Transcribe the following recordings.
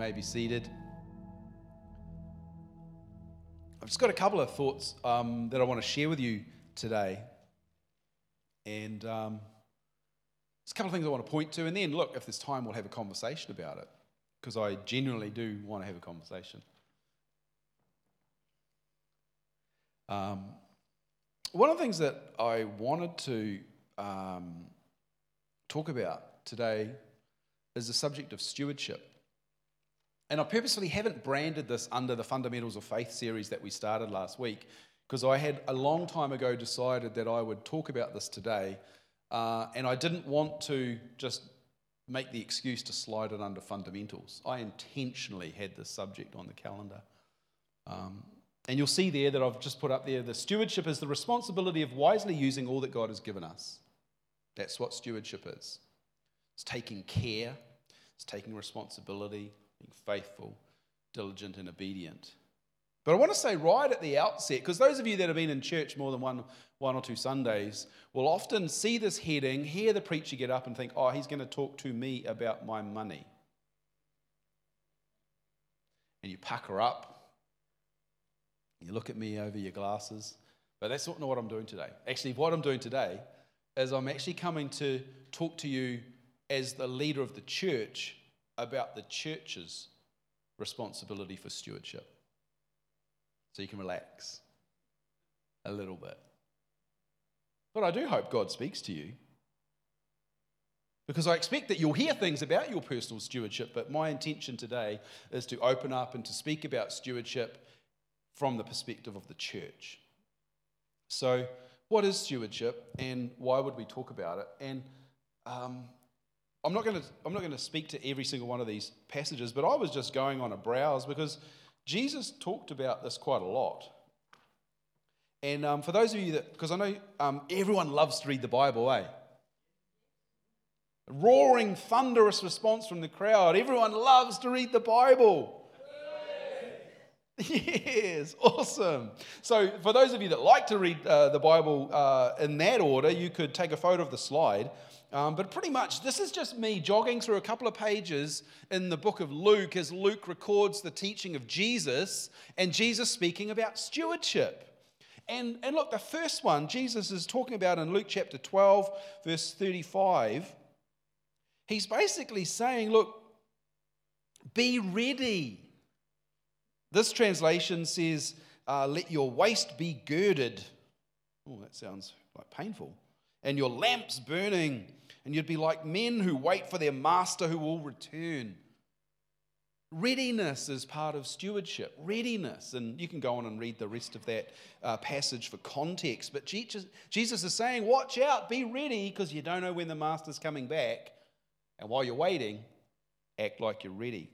may be seated. I've just got a couple of thoughts um, that I want to share with you today. And um, there's a couple of things I want to point to. And then, look, if there's time, we'll have a conversation about it. Because I genuinely do want to have a conversation. Um, one of the things that I wanted to um, talk about today is the subject of stewardship. And I purposely haven't branded this under the Fundamentals of Faith series that we started last week because I had a long time ago decided that I would talk about this today. Uh, and I didn't want to just make the excuse to slide it under fundamentals. I intentionally had this subject on the calendar. Um, and you'll see there that I've just put up there the stewardship is the responsibility of wisely using all that God has given us. That's what stewardship is it's taking care, it's taking responsibility, being faithful, diligent, and obedient. But I want to say right at the outset, because those of you that have been in church more than one, one or two Sundays will often see this heading, hear the preacher get up and think, oh, he's going to talk to me about my money. And you pucker up, you look at me over your glasses, but that's not what I'm doing today. Actually, what I'm doing today is I'm actually coming to talk to you as the leader of the church about the church's responsibility for stewardship. So you can relax a little bit. But I do hope God speaks to you. Because I expect that you'll hear things about your personal stewardship, but my intention today is to open up and to speak about stewardship from the perspective of the church. So, what is stewardship and why would we talk about it? And um, I'm not going to I'm not going to speak to every single one of these passages, but I was just going on a browse because Jesus talked about this quite a lot. And um, for those of you that, because I know um, everyone loves to read the Bible, eh? Roaring, thunderous response from the crowd. Everyone loves to read the Bible. Yes, awesome. So, for those of you that like to read uh, the Bible uh, in that order, you could take a photo of the slide. Um, but pretty much, this is just me jogging through a couple of pages in the book of Luke as Luke records the teaching of Jesus and Jesus speaking about stewardship. And, and look, the first one Jesus is talking about in Luke chapter 12, verse 35. He's basically saying, Look, be ready. This translation says, uh, Let your waist be girded. Oh, that sounds like painful. And your lamps burning and you'd be like men who wait for their master who will return. Readiness is part of stewardship. Readiness. And you can go on and read the rest of that uh, passage for context. But Jesus, Jesus is saying, watch out, be ready, because you don't know when the master's coming back. And while you're waiting, act like you're ready.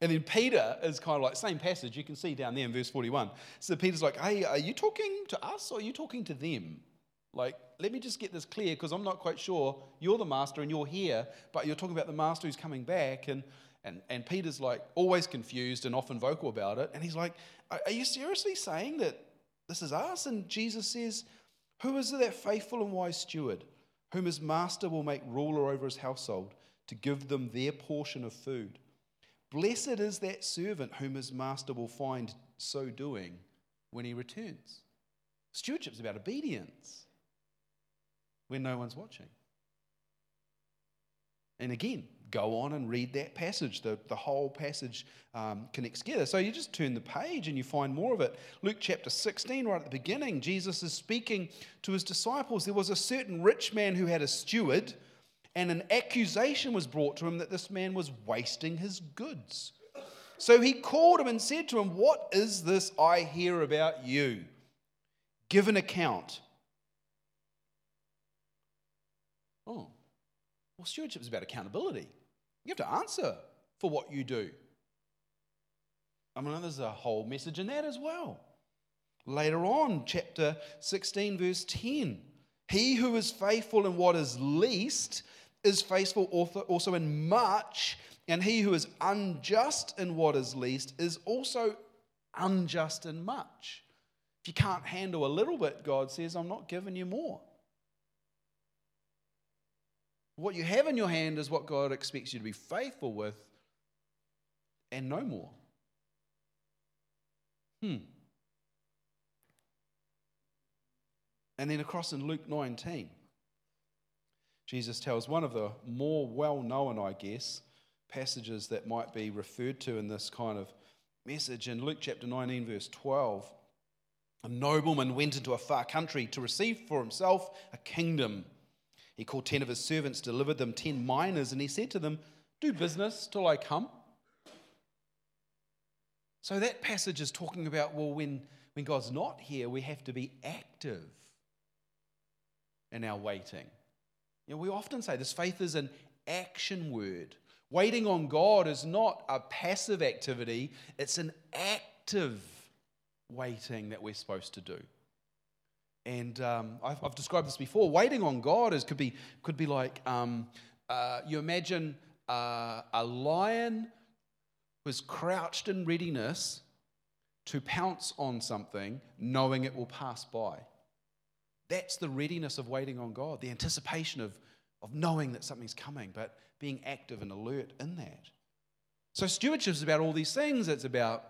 And then Peter is kind of like, same passage, you can see down there in verse 41. So Peter's like, hey, are you talking to us or are you talking to them? Like, let me just get this clear because I'm not quite sure. You're the master and you're here, but you're talking about the master who's coming back. And, and, and Peter's like always confused and often vocal about it. And he's like, Are you seriously saying that this is us? And Jesus says, Who is that faithful and wise steward whom his master will make ruler over his household to give them their portion of food? Blessed is that servant whom his master will find so doing when he returns. Stewardship is about obedience when no one's watching. And again, go on and read that passage. The, the whole passage um, connects together. So you just turn the page and you find more of it. Luke chapter 16, right at the beginning, Jesus is speaking to his disciples. There was a certain rich man who had a steward, and an accusation was brought to him that this man was wasting his goods. So he called him and said to him, What is this I hear about you? Give an account. Oh, well, stewardship is about accountability. You have to answer for what you do. I mean, there's a whole message in that as well. Later on, chapter 16, verse 10 He who is faithful in what is least is faithful also in much, and he who is unjust in what is least is also unjust in much. If you can't handle a little bit, God says, I'm not giving you more. What you have in your hand is what God expects you to be faithful with, and no more. Hmm. And then across in Luke 19, Jesus tells one of the more well known, I guess, passages that might be referred to in this kind of message. In Luke chapter 19, verse 12, a nobleman went into a far country to receive for himself a kingdom. He called ten of his servants, delivered them ten minas, and he said to them, Do business till I come. So that passage is talking about, well, when, when God's not here, we have to be active in our waiting. You know, we often say this faith is an action word. Waiting on God is not a passive activity, it's an active waiting that we're supposed to do. And um, I've, I've, described this before. Waiting on God is, could, be, could be like um, uh, you imagine uh, a lion was crouched in readiness to pounce on something, knowing it will pass by. That's the readiness of waiting on God, the anticipation of, of knowing that something's coming, but being active and alert in that. So, stewardship is about all these things. It's about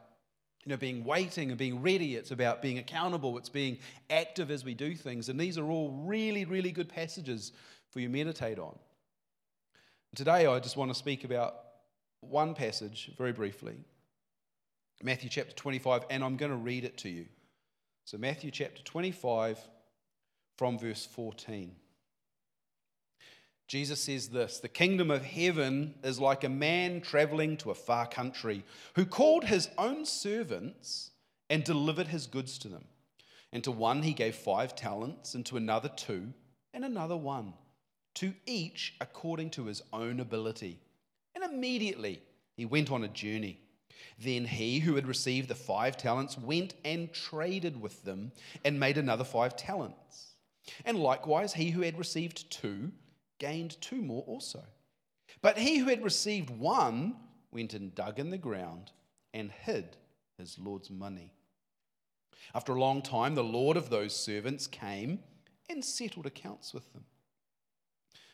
you know, being waiting and being ready. It's about being accountable. It's being active as we do things. And these are all really, really good passages for you to meditate on. Today, I just want to speak about one passage very briefly Matthew chapter 25, and I'm going to read it to you. So, Matthew chapter 25 from verse 14. Jesus says this The kingdom of heaven is like a man traveling to a far country who called his own servants and delivered his goods to them. And to one he gave five talents, and to another two, and another one, to each according to his own ability. And immediately he went on a journey. Then he who had received the five talents went and traded with them and made another five talents. And likewise, he who had received two gained two more also. But he who had received one went and dug in the ground and hid his Lord's money. After a long time, the Lord of those servants came and settled accounts with them.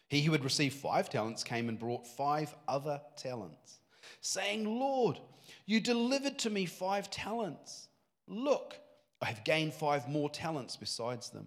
He who had received five talents came and brought five other talents, saying, Lord, you delivered to me five talents. Look, I have gained five more talents besides them.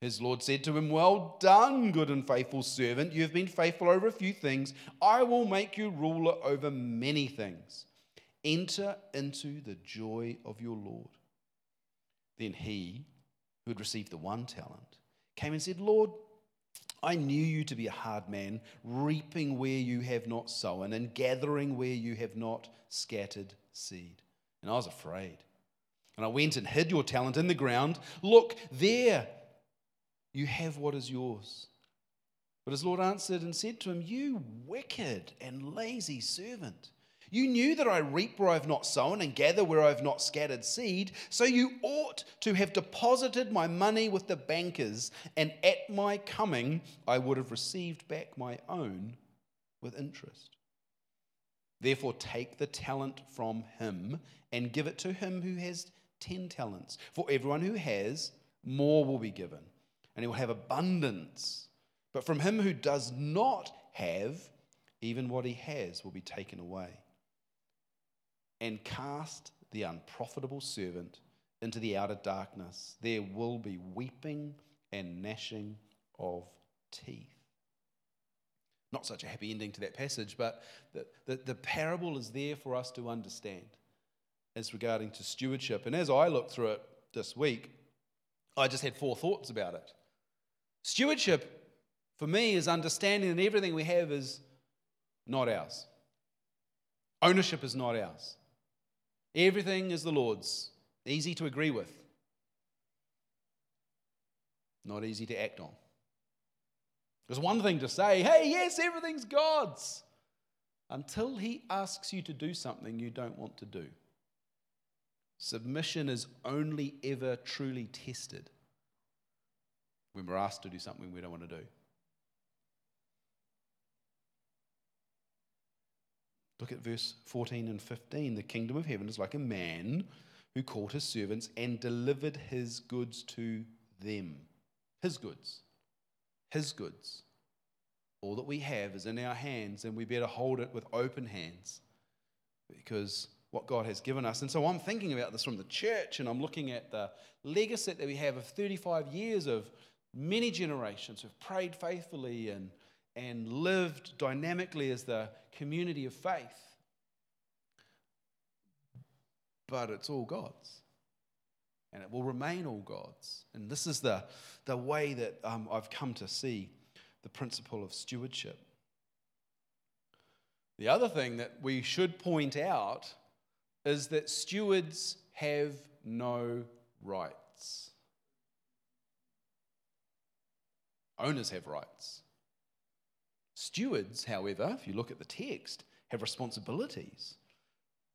His Lord said to him, Well done, good and faithful servant. You have been faithful over a few things. I will make you ruler over many things. Enter into the joy of your Lord. Then he, who had received the one talent, came and said, Lord, I knew you to be a hard man, reaping where you have not sown, and gathering where you have not scattered seed. And I was afraid. And I went and hid your talent in the ground. Look, there you have what is yours. But his Lord answered and said to him, You wicked and lazy servant. You knew that I reap where I have not sown and gather where I have not scattered seed. So you ought to have deposited my money with the bankers, and at my coming I would have received back my own with interest. Therefore, take the talent from him and give it to him who has ten talents. For everyone who has, more will be given and he will have abundance. But from him who does not have, even what he has will be taken away. And cast the unprofitable servant into the outer darkness. There will be weeping and gnashing of teeth. Not such a happy ending to that passage, but the, the, the parable is there for us to understand as regarding to stewardship. And as I looked through it this week, I just had four thoughts about it. Stewardship, for me, is understanding that everything we have is not ours. Ownership is not ours. Everything is the Lord's. Easy to agree with, not easy to act on. There's one thing to say, hey, yes, everything's God's, until He asks you to do something you don't want to do. Submission is only ever truly tested when we're asked to do something we don't want to do. Look at verse 14 and 15. The kingdom of heaven is like a man who called his servants and delivered his goods to them. His goods. His goods. All that we have is in our hands, and we better hold it with open hands because what God has given us. And so I'm thinking about this from the church, and I'm looking at the legacy that we have of 35 years of many generations who've prayed faithfully and, and lived dynamically as the community of faith. But it's all God's. And it will remain all God's. And this is the, the way that um, I've come to see the principle of stewardship. The other thing that we should point out is that stewards have no rights. Owners have rights. Stewards, however, if you look at the text, have responsibilities.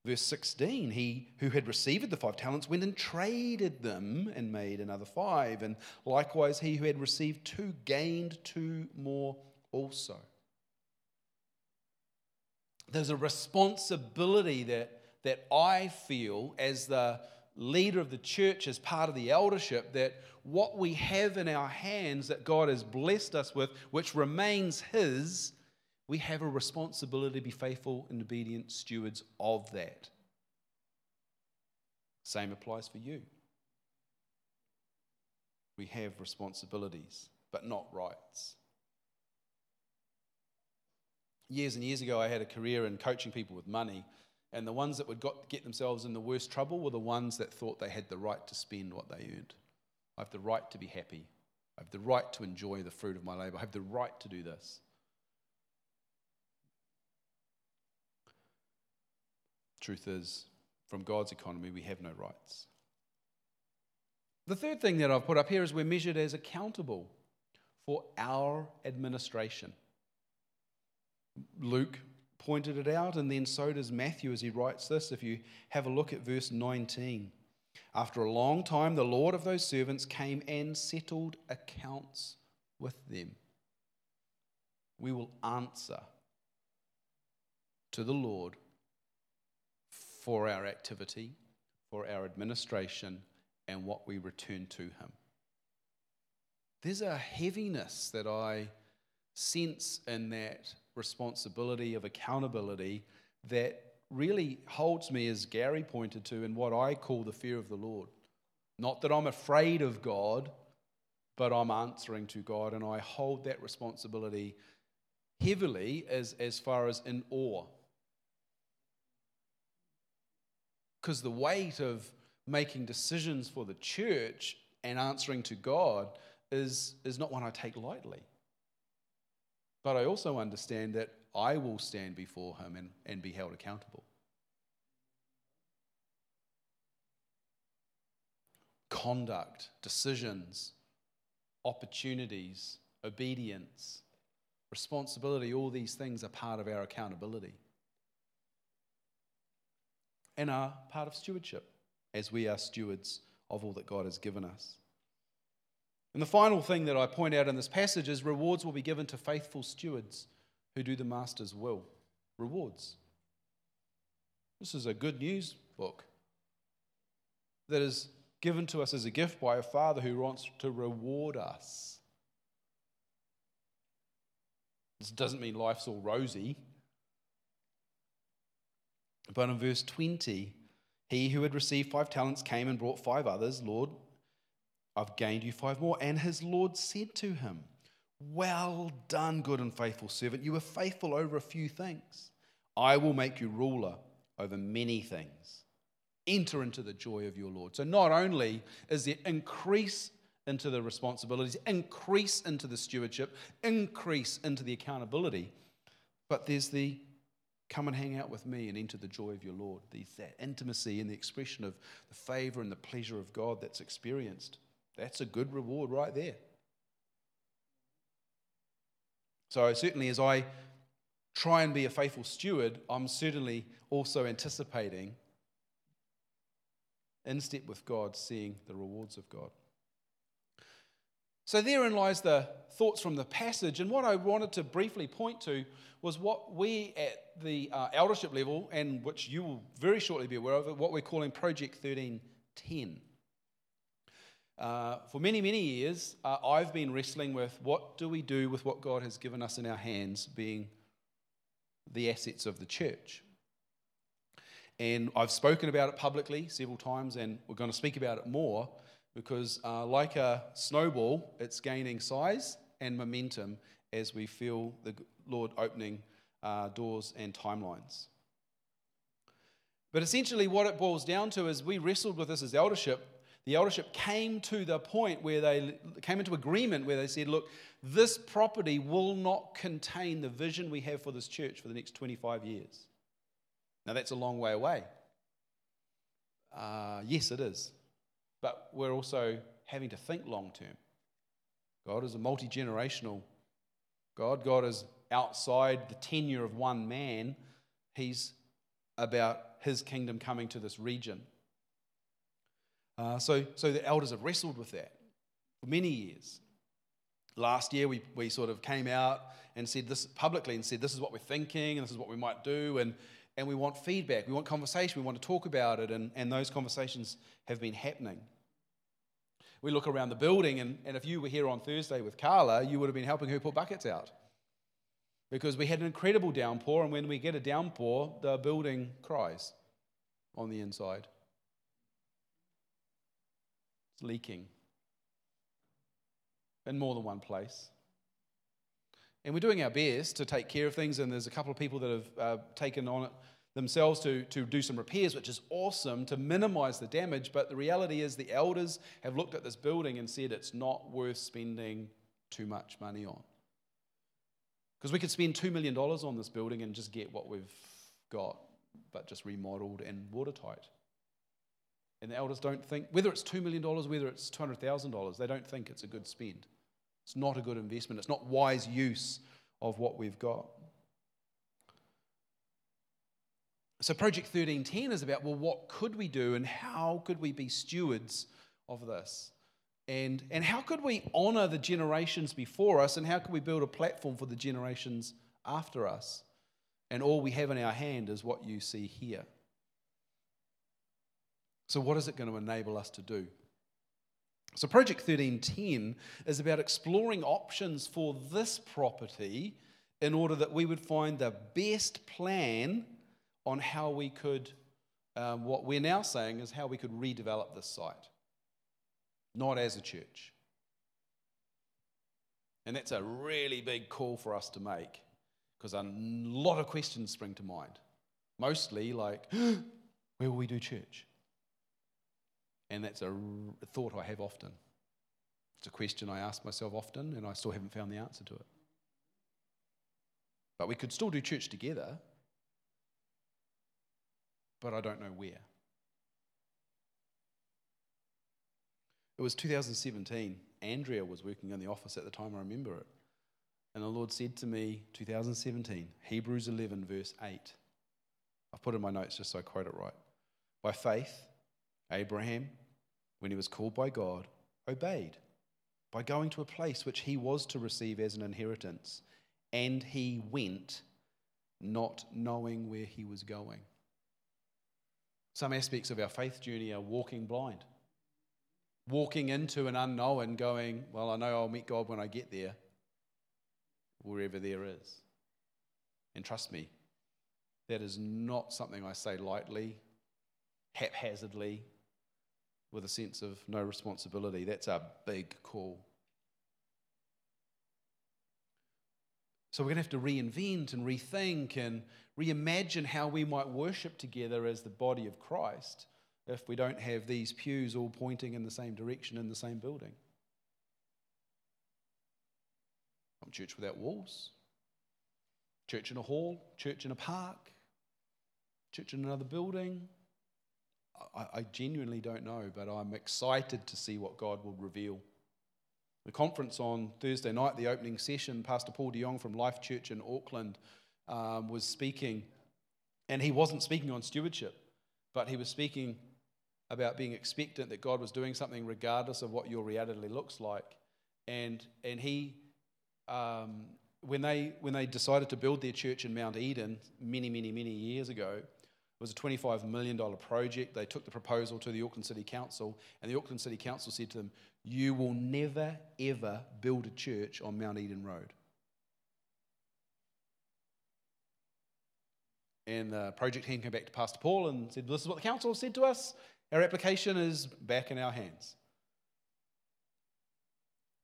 Verse 16, he who had received the five talents went and traded them and made another five. And likewise, he who had received two gained two more also. There's a responsibility that, that I feel as the leader of the church, as part of the eldership, that what we have in our hands that God has blessed us with, which remains His, we have a responsibility to be faithful and obedient stewards of that. Same applies for you. We have responsibilities, but not rights. Years and years ago, I had a career in coaching people with money, and the ones that would got, get themselves in the worst trouble were the ones that thought they had the right to spend what they earned. I have the right to be happy. I have the right to enjoy the fruit of my labor. I have the right to do this. Truth is, from God's economy, we have no rights. The third thing that I've put up here is we're measured as accountable for our administration. Luke pointed it out, and then so does Matthew as he writes this. If you have a look at verse 19. After a long time, the Lord of those servants came and settled accounts with them. We will answer to the Lord for our activity, for our administration, and what we return to Him. There's a heaviness that I sense in that responsibility of accountability that really holds me, as Gary pointed to, in what I call the fear of the Lord. Not that I'm afraid of God, but I'm answering to God, and I hold that responsibility heavily as, as far as in awe Because the weight of making decisions for the church and answering to God is, is not one I take lightly. But I also understand that I will stand before Him and, and be held accountable. Conduct, decisions, opportunities, obedience, responsibility, all these things are part of our accountability and are part of stewardship as we are stewards of all that God has given us. And the final thing that I point out in this passage is rewards will be given to faithful stewards who do the master's will. Rewards. This is a good news book that is given to us as a gift by a father who wants to reward us. This doesn't mean life's all rosy. But in verse 20, he who had received five talents came and brought five others. Lord, I've gained you five more. And his Lord said to him, Well done, good and faithful servant. You were faithful over a few things. I will make you ruler over many things. Enter into the joy of your Lord. So, not only is there increase into the responsibilities, increase into the stewardship, increase into the accountability, but there's the Come and hang out with me and enter the joy of your Lord. The, that intimacy and the expression of the favor and the pleasure of God that's experienced. That's a good reward right there. So, certainly, as I try and be a faithful steward, I'm certainly also anticipating, in step with God, seeing the rewards of God. So therein lies the thoughts from the passage. And what I wanted to briefly point to was what we at the uh, eldership level, and which you will very shortly be aware of, what we're calling Project 1310. Uh, for many, many years, uh, I've been wrestling with what do we do with what God has given us in our hands, being the assets of the church. And I've spoken about it publicly several times, and we're going to speak about it more because, uh, like a snowball, it's gaining size and momentum as we feel the Lord opening uh, doors and timelines. But essentially, what it boils down to is we wrestled with this as eldership. The eldership came to the point where they came into agreement where they said, Look, this property will not contain the vision we have for this church for the next 25 years. Now, that's a long way away. Uh, yes, it is. But we're also having to think long term. God is a multi generational God. God is outside the tenure of one man, He's about His kingdom coming to this region. Uh, so, so the elders have wrestled with that for many years. Last year, we, we sort of came out and said this publicly and said, This is what we're thinking, and this is what we might do. And, and we want feedback, we want conversation, we want to talk about it, and, and those conversations have been happening. We look around the building, and, and if you were here on Thursday with Carla, you would have been helping her put buckets out. Because we had an incredible downpour, and when we get a downpour, the building cries on the inside. It's leaking in more than one place. And we're doing our best to take care of things, and there's a couple of people that have uh, taken on it themselves to, to do some repairs, which is awesome to minimize the damage. But the reality is, the elders have looked at this building and said it's not worth spending too much money on. Because we could spend $2 million on this building and just get what we've got, but just remodeled and watertight. And the elders don't think, whether it's $2 million, whether it's $200,000, they don't think it's a good spend. It's not a good investment. It's not wise use of what we've got. So, Project 1310 is about well, what could we do and how could we be stewards of this? And, and how could we honor the generations before us and how could we build a platform for the generations after us? And all we have in our hand is what you see here. So, what is it going to enable us to do? So, Project 1310 is about exploring options for this property in order that we would find the best plan on how we could, um, what we're now saying is how we could redevelop this site, not as a church. And that's a really big call for us to make because a lot of questions spring to mind. Mostly like, where will we do church? And that's a thought I have often. It's a question I ask myself often, and I still haven't found the answer to it. But we could still do church together, but I don't know where. It was 2017. Andrea was working in the office at the time, I remember it. And the Lord said to me, 2017, Hebrews 11, verse 8. I've put in my notes just so I quote it right. By faith, Abraham, when he was called by God, obeyed by going to a place which he was to receive as an inheritance. And he went, not knowing where he was going. Some aspects of our faith journey are walking blind, walking into an unknown, going, Well, I know I'll meet God when I get there, wherever there is. And trust me, that is not something I say lightly, haphazardly, with a sense of no responsibility. That's a big call. So we're going to have to reinvent and rethink and reimagine how we might worship together as the body of Christ if we don't have these pews all pointing in the same direction in the same building. Not church without walls, church in a hall, church in a park, church in another building, I, I genuinely don't know, but I'm excited to see what God will reveal. The conference on Thursday night, the opening session, Pastor Paul de Jong from Life Church in Auckland um, was speaking, and he wasn't speaking on stewardship, but he was speaking about being expectant that God was doing something regardless of what your reality looks like. and and he um, when they when they decided to build their church in Mount Eden many many many years ago. It was a $25 million project. They took the proposal to the Auckland City Council, and the Auckland City Council said to them, You will never, ever build a church on Mount Eden Road. And the project team came back to Pastor Paul and said, This is what the council said to us. Our application is back in our hands.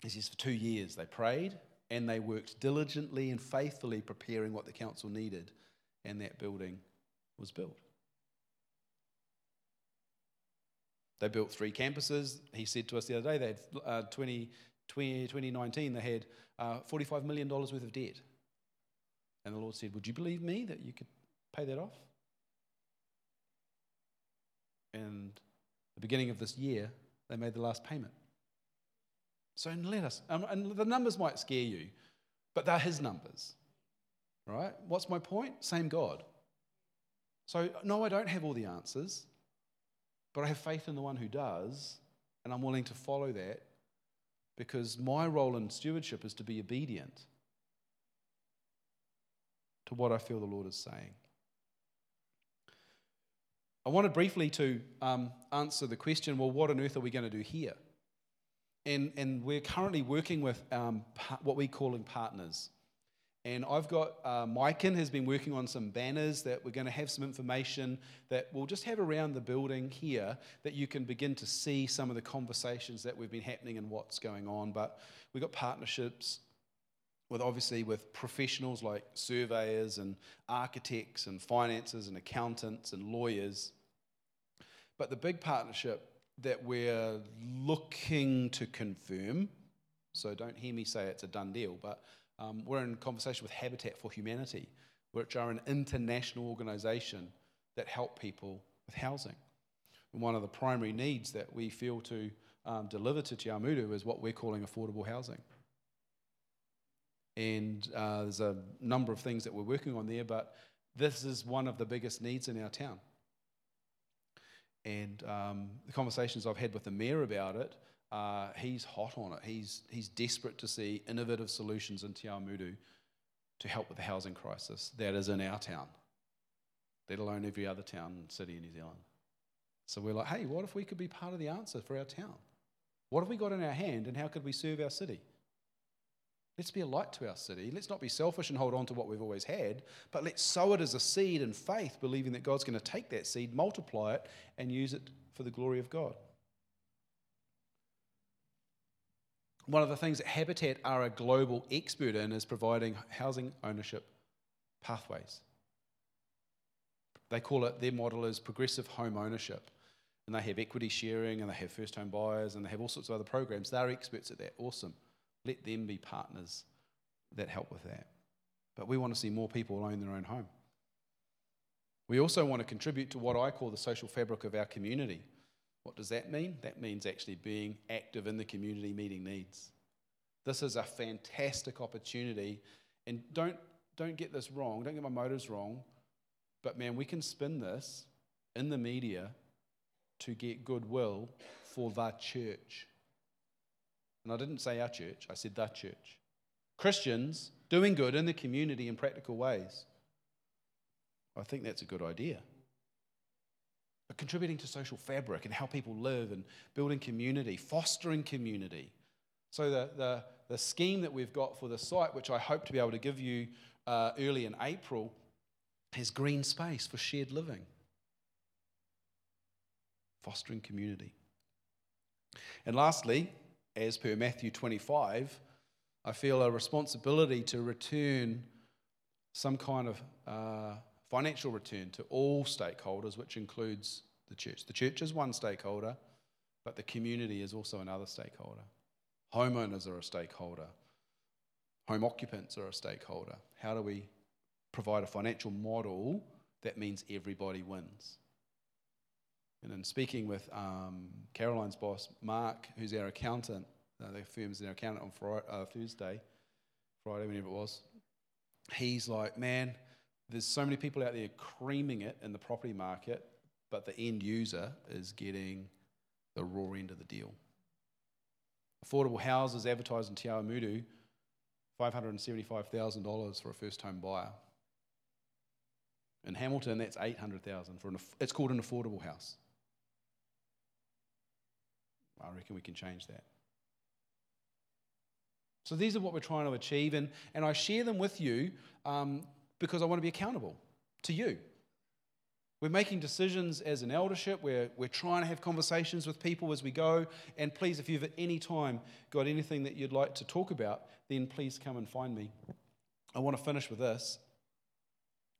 He says, For two years they prayed and they worked diligently and faithfully preparing what the council needed, and that building was built. They built three campuses. He said to us the other day they had uh, 20, 20, 2019, they had uh, $45 million worth of debt. And the Lord said, Would you believe me that you could pay that off? And the beginning of this year, they made the last payment. So let us, um, and the numbers might scare you, but they're his numbers, right? What's my point? Same God. So, no, I don't have all the answers, but I have faith in the one who does, and I'm willing to follow that because my role in stewardship is to be obedient to what I feel the Lord is saying. I wanted briefly to um, answer the question well, what on earth are we going to do here? And, and we're currently working with um, what we're calling partners. And I've got, uh, Maiken has been working on some banners that we're going to have some information that we'll just have around the building here that you can begin to see some of the conversations that we've been happening and what's going on. But we've got partnerships with obviously with professionals like surveyors and architects and finances and accountants and lawyers but the big partnership that we're looking to confirm, so don't hear me say it's a done deal, but um, we're in conversation with Habitat for Humanity, which are an international organisation that help people with housing. And one of the primary needs that we feel to um, deliver to Te Awamutu is what we're calling affordable housing. And uh, there's a number of things that we're working on there, but this is one of the biggest needs in our town. And um, the conversations I've had with the mayor about it, uh, he's hot on it. He's, he's desperate to see innovative solutions in Te to help with the housing crisis that is in our town, let alone every other town and city in New Zealand. So we're like, hey, what if we could be part of the answer for our town? What have we got in our hand and how could we serve our city? Let's be a light to our city. Let's not be selfish and hold on to what we've always had, but let's sow it as a seed in faith, believing that God's going to take that seed, multiply it, and use it for the glory of God. One of the things that Habitat are a global expert in is providing housing ownership pathways. They call it, their model is progressive home ownership. And they have equity sharing and they have first home buyers and they have all sorts of other programs. They're experts at that. Awesome. Let them be partners that help with that. But we want to see more people own their own home. We also want to contribute to what I call the social fabric of our community. What does that mean? That means actually being active in the community, meeting needs. This is a fantastic opportunity. And don't, don't get this wrong, don't get my motives wrong, but man, we can spin this in the media to get goodwill for the church. And I didn't say our church, I said the church. Christians doing good in the community in practical ways. I think that's a good idea. But contributing to social fabric and how people live and building community, fostering community. So, the, the, the scheme that we've got for the site, which I hope to be able to give you uh, early in April, has green space for shared living, fostering community. And lastly, as per Matthew 25, I feel a responsibility to return some kind of uh, financial return to all stakeholders, which includes the church. The church is one stakeholder, but the community is also another stakeholder. Homeowners are a stakeholder, home occupants are a stakeholder. How do we provide a financial model that means everybody wins? And in speaking with um, Caroline's boss, Mark, who's our accountant, uh, the firm's our accountant on Friday, uh, Thursday, Friday, whenever it was, he's like, man, there's so many people out there creaming it in the property market, but the end user is getting the raw end of the deal. Affordable houses advertised in Te Awamutu, $575,000 for a first home buyer. In Hamilton, that's 800,000 for an, it's called an affordable house. I reckon we can change that. So these are what we're trying to achieve, and, and I share them with you um, because I want to be accountable to you. We're making decisions as an eldership. We're, we're trying to have conversations with people as we go. And please, if you've at any time got anything that you'd like to talk about, then please come and find me. I want to finish with this.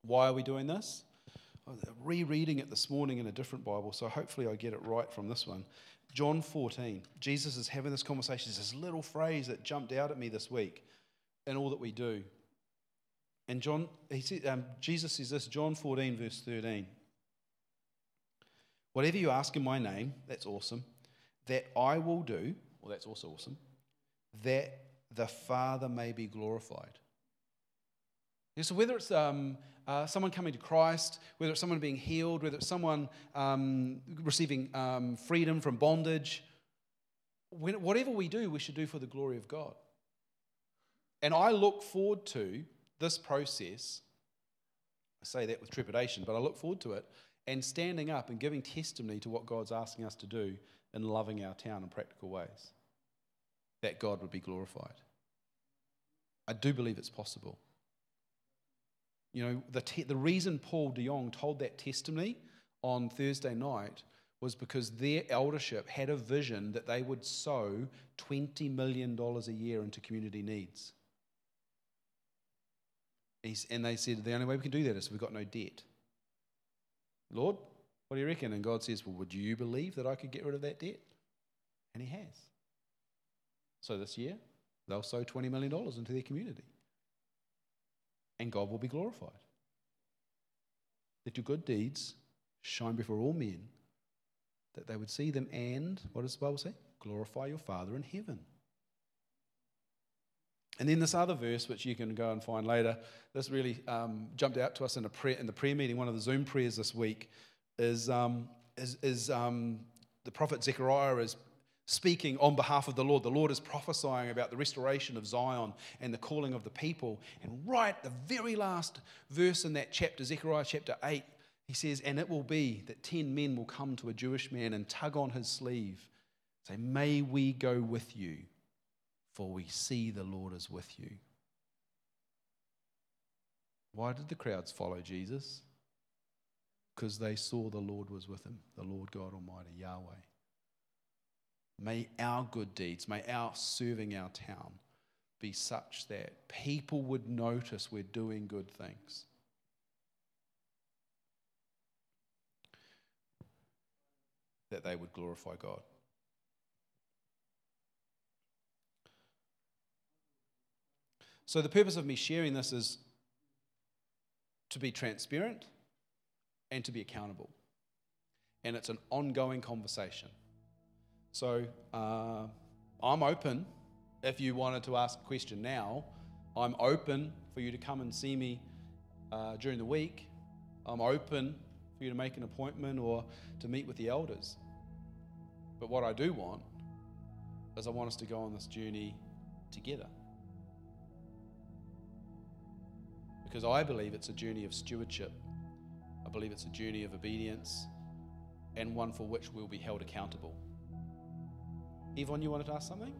Why are we doing this? Rereading it this morning in a different Bible, so hopefully I get it right from this one. John 14. Jesus is having this conversation. There's this little phrase that jumped out at me this week in all that we do. And John, he said, um, Jesus says this, John 14, verse 13. Whatever you ask in my name, that's awesome, that I will do, well, that's also awesome, that the Father may be glorified. Yeah, so whether it's um, uh, someone coming to Christ, whether it's someone being healed, whether it's someone um, receiving um, freedom from bondage, when, whatever we do, we should do for the glory of God. And I look forward to this process. I say that with trepidation, but I look forward to it and standing up and giving testimony to what God's asking us to do in loving our town in practical ways. That God would be glorified. I do believe it's possible. You know, the, te- the reason Paul de Jong told that testimony on Thursday night was because their eldership had a vision that they would sow $20 million a year into community needs. And they said, the only way we can do that is we've got no debt. Lord, what do you reckon? And God says, Well, would you believe that I could get rid of that debt? And He has. So this year, they'll sow $20 million into their community. And God will be glorified. That your good deeds shine before all men, that they would see them and, what does the Bible say? Glorify your Father in heaven. And then this other verse, which you can go and find later, this really um, jumped out to us in, prayer, in the prayer meeting. One of the Zoom prayers this week is, um, is, is um, the prophet Zechariah is speaking on behalf of the Lord. The Lord is prophesying about the restoration of Zion and the calling of the people. And right the very last verse in that chapter, Zechariah chapter 8, he says, And it will be that ten men will come to a Jewish man and tug on his sleeve, say, May we go with you for we see the Lord is with you. Why did the crowds follow Jesus? Because they saw the Lord was with him, the Lord God Almighty, Yahweh. May our good deeds, may our serving our town be such that people would notice we're doing good things. That they would glorify God. So, the purpose of me sharing this is to be transparent and to be accountable. And it's an ongoing conversation. So, uh, I'm open. If you wanted to ask a question now, I'm open for you to come and see me uh, during the week. I'm open for you to make an appointment or to meet with the elders. But what I do want is I want us to go on this journey together. Because I believe it's a journey of stewardship. I believe it's a journey of obedience and one for which we'll be held accountable. Yvonne, you wanted to ask something?